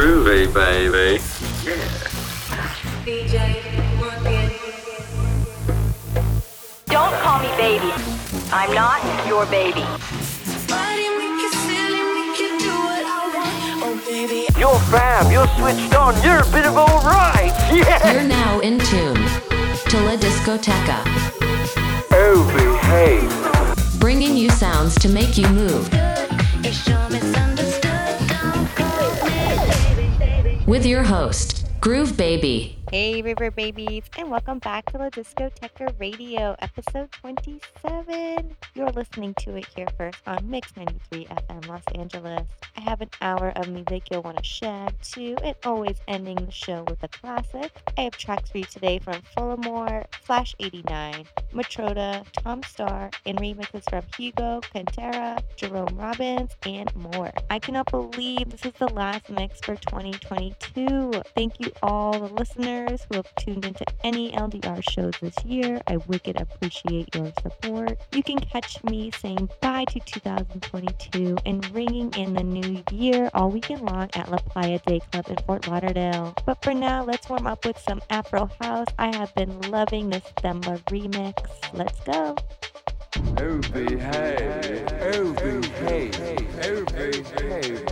groovy, baby. Don't call me baby. I'm not your baby. You're fab, you're switched on, you're a bit of alright, yeah! You're now in tune to La Discoteca, Oh, behave. bringing you sounds to make you move. With your host, Groove Baby. Hey, River Babies, and welcome back to the Discoteca Radio, episode 27. You're listening to it here first on Mix 93 FM Los Angeles. I have an hour of music you'll want to share to, and always ending the show with a classic. I have tracks for you today from Fullamore, Flash 89, Matroda, Tom Starr, and remixes from Hugo, Cantarra, Jerome Robbins, and more. I cannot believe this is the last mix for 2022. Thank you all the listeners who have tuned into any LDR shows this year. I wicked appreciate your support. You can catch me saying bye to 2022 and ringing in the new year all weekend long at La Playa Day Club in Fort Lauderdale. But for now, let's warm up with some Afro House. I have been loving this Themba remix. Let's go. Oh, behave. Oh, behave. Oh, behave,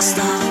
On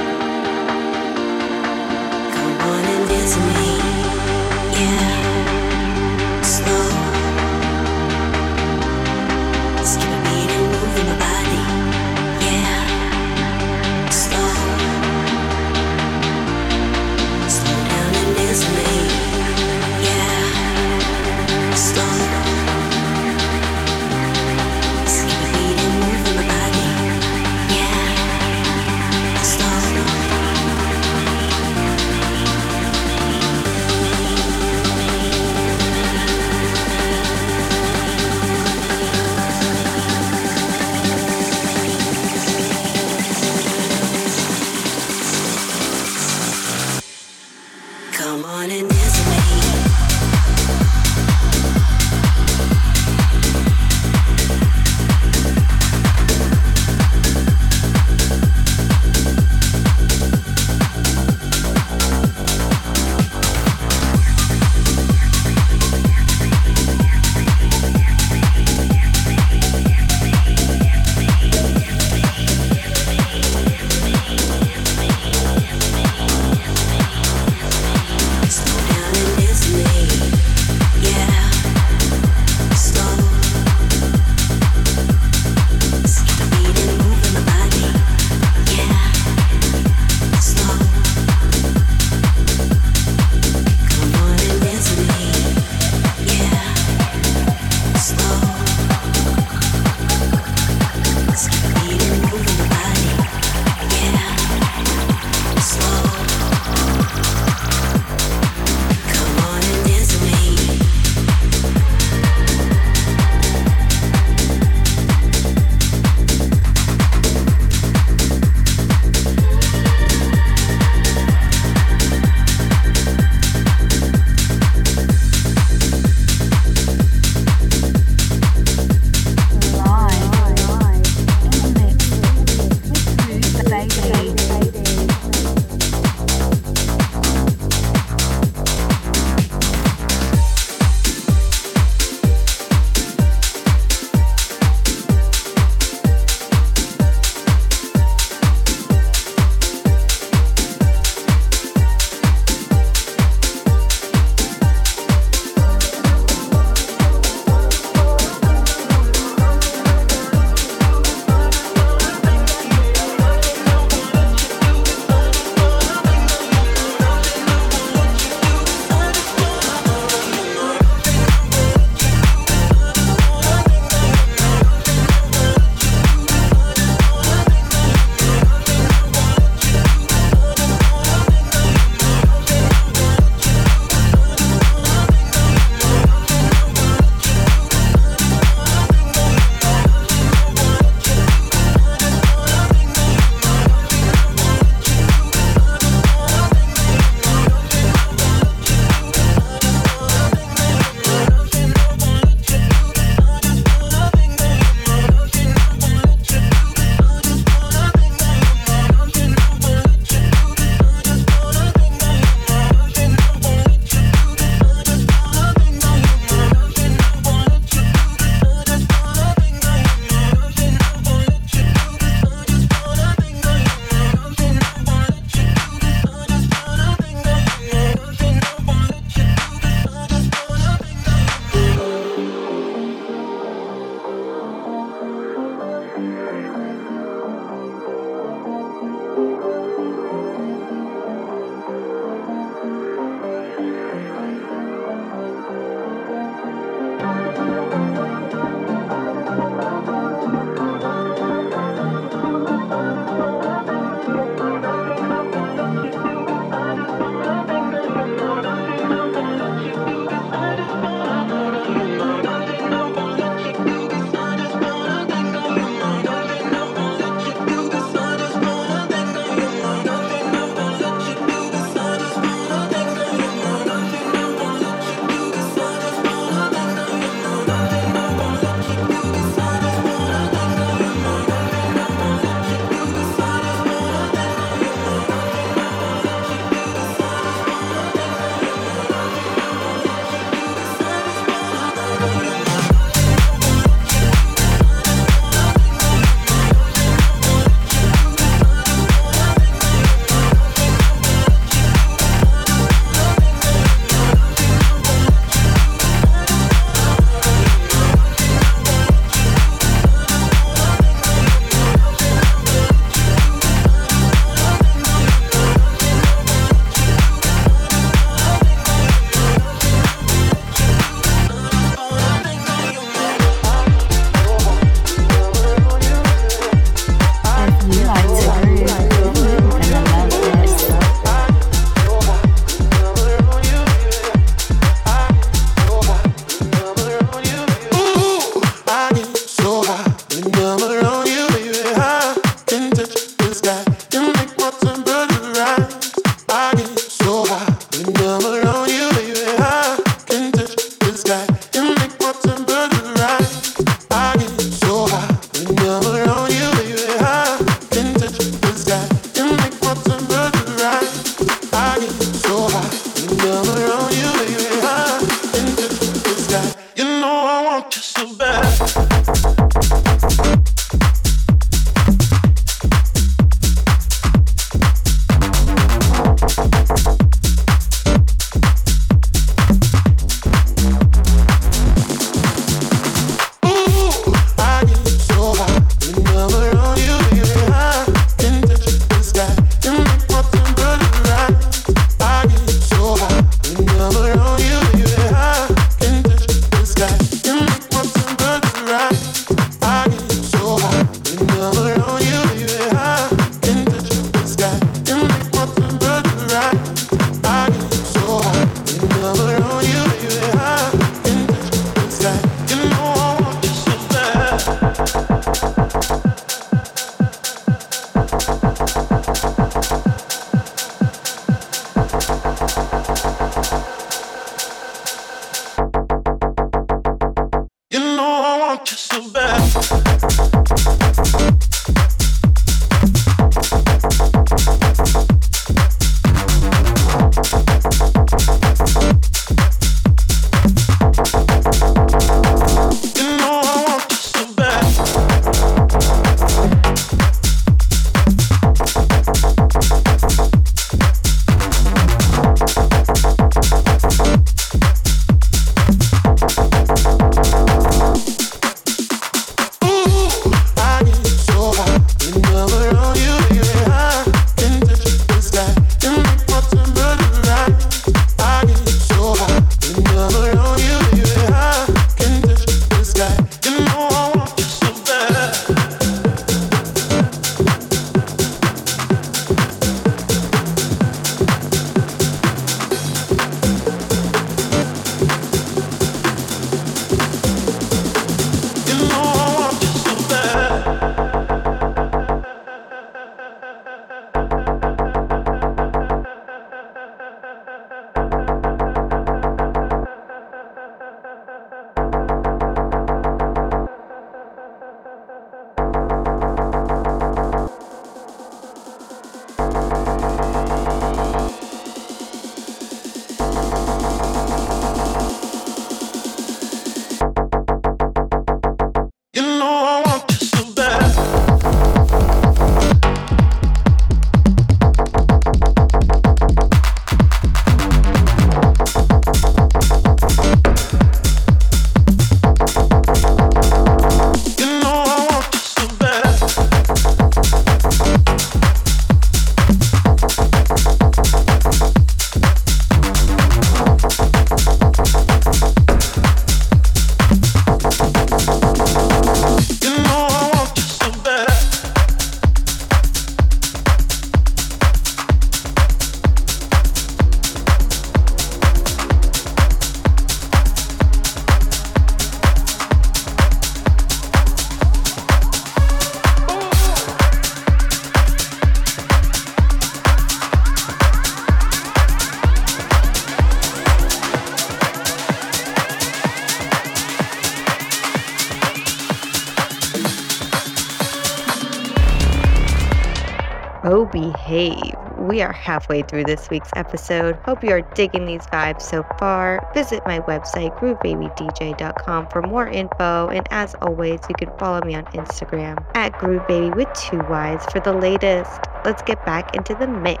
We are halfway through this week's episode. Hope you are digging these vibes so far. Visit my website, groovebabydj.com, for more info. And as always, you can follow me on Instagram at groovebaby with two Y's for the latest. Let's get back into the mix.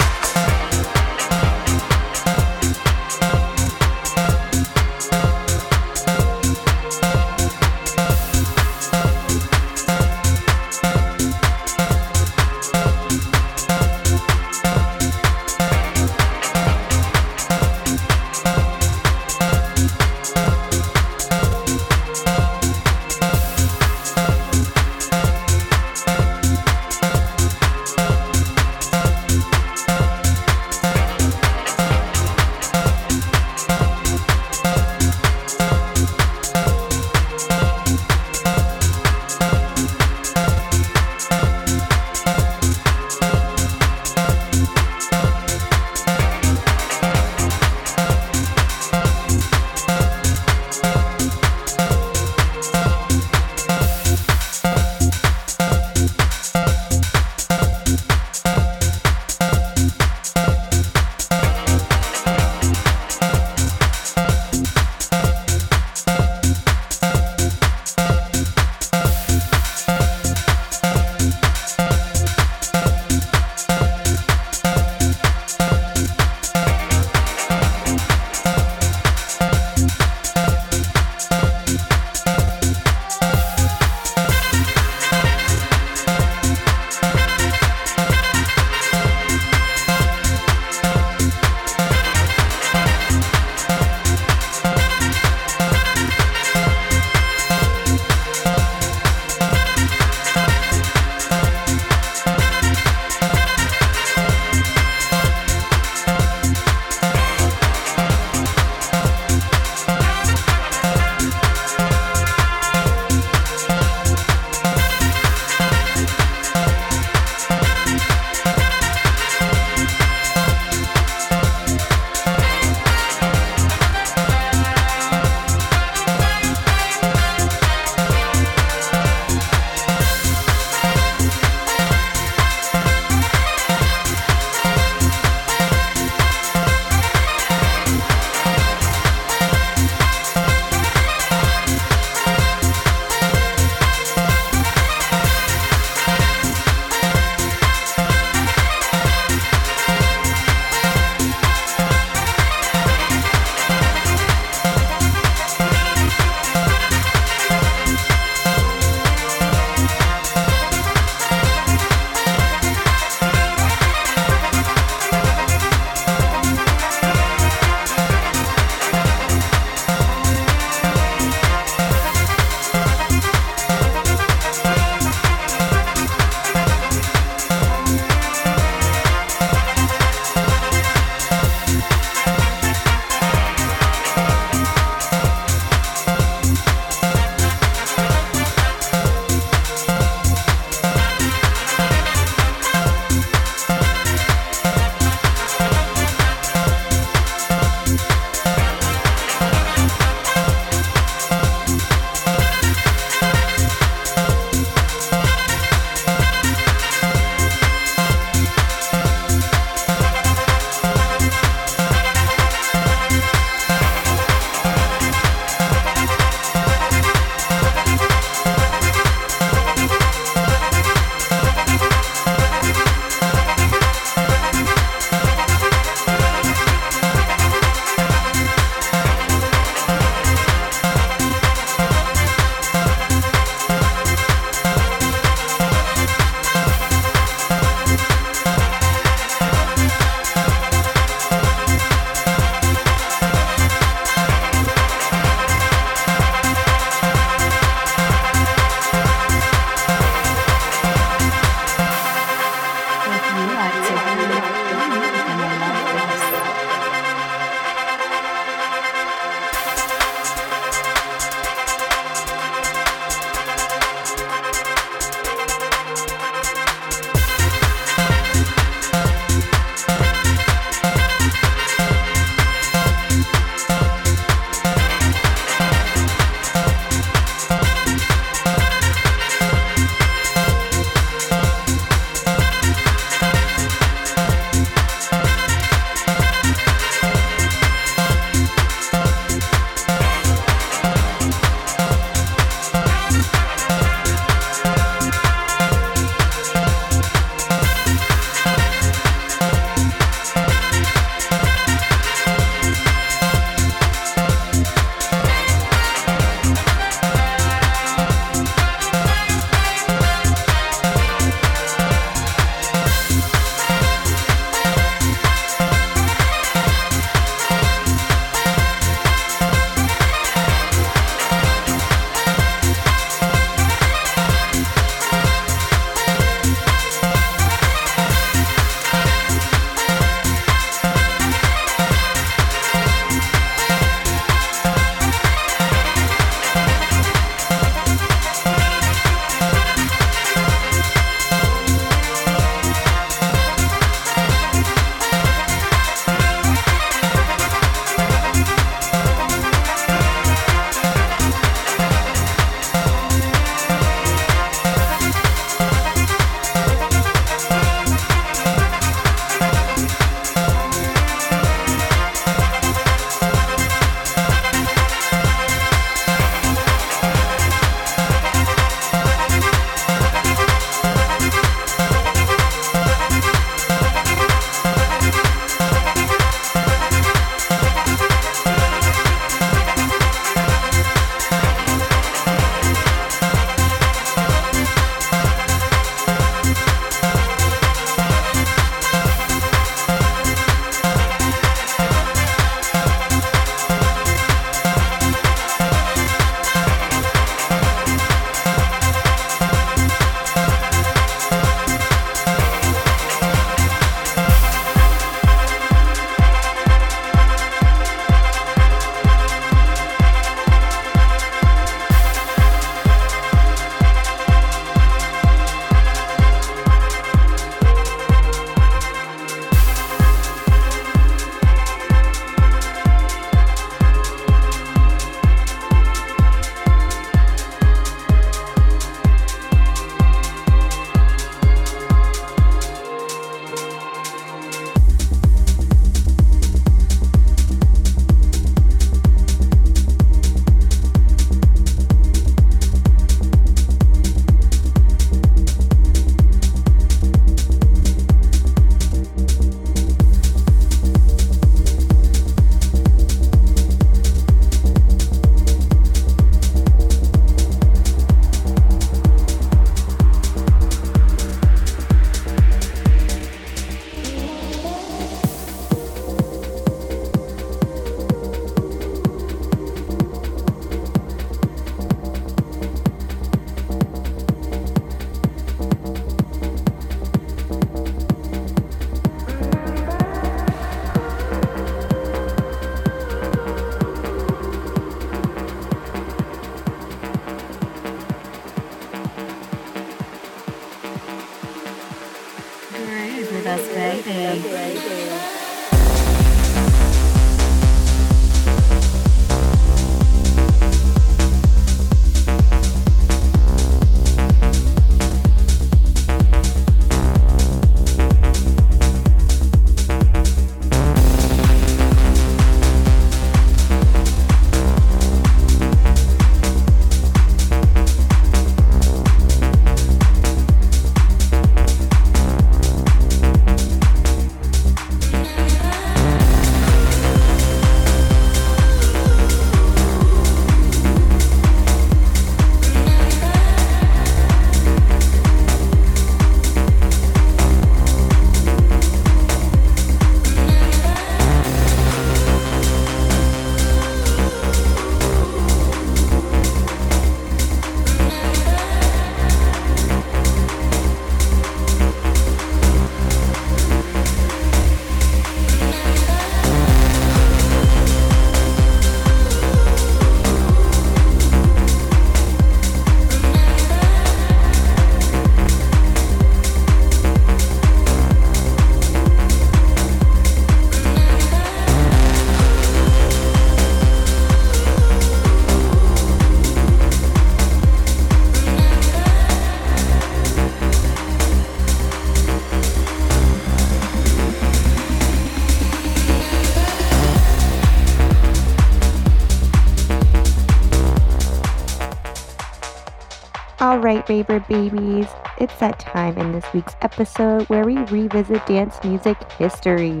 right, Raver babies, it's that time in this week's episode where we revisit dance music history.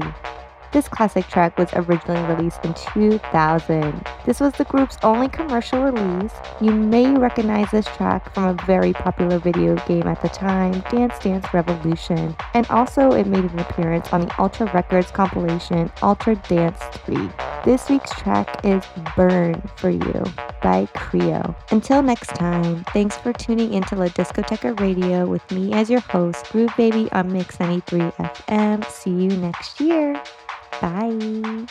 This classic track was originally released in 2000. This was the group's only commercial release. You may recognize this track from a very popular video game at the time, Dance Dance Revolution, and also it made an appearance on the Ultra Records compilation Ultra Dance 3. This week's track is Burn for You by Creo. Until next time, thanks for tuning into La Discoteca Radio with me as your host, Groove Baby on Mix 93 FM. See you next year. Bye.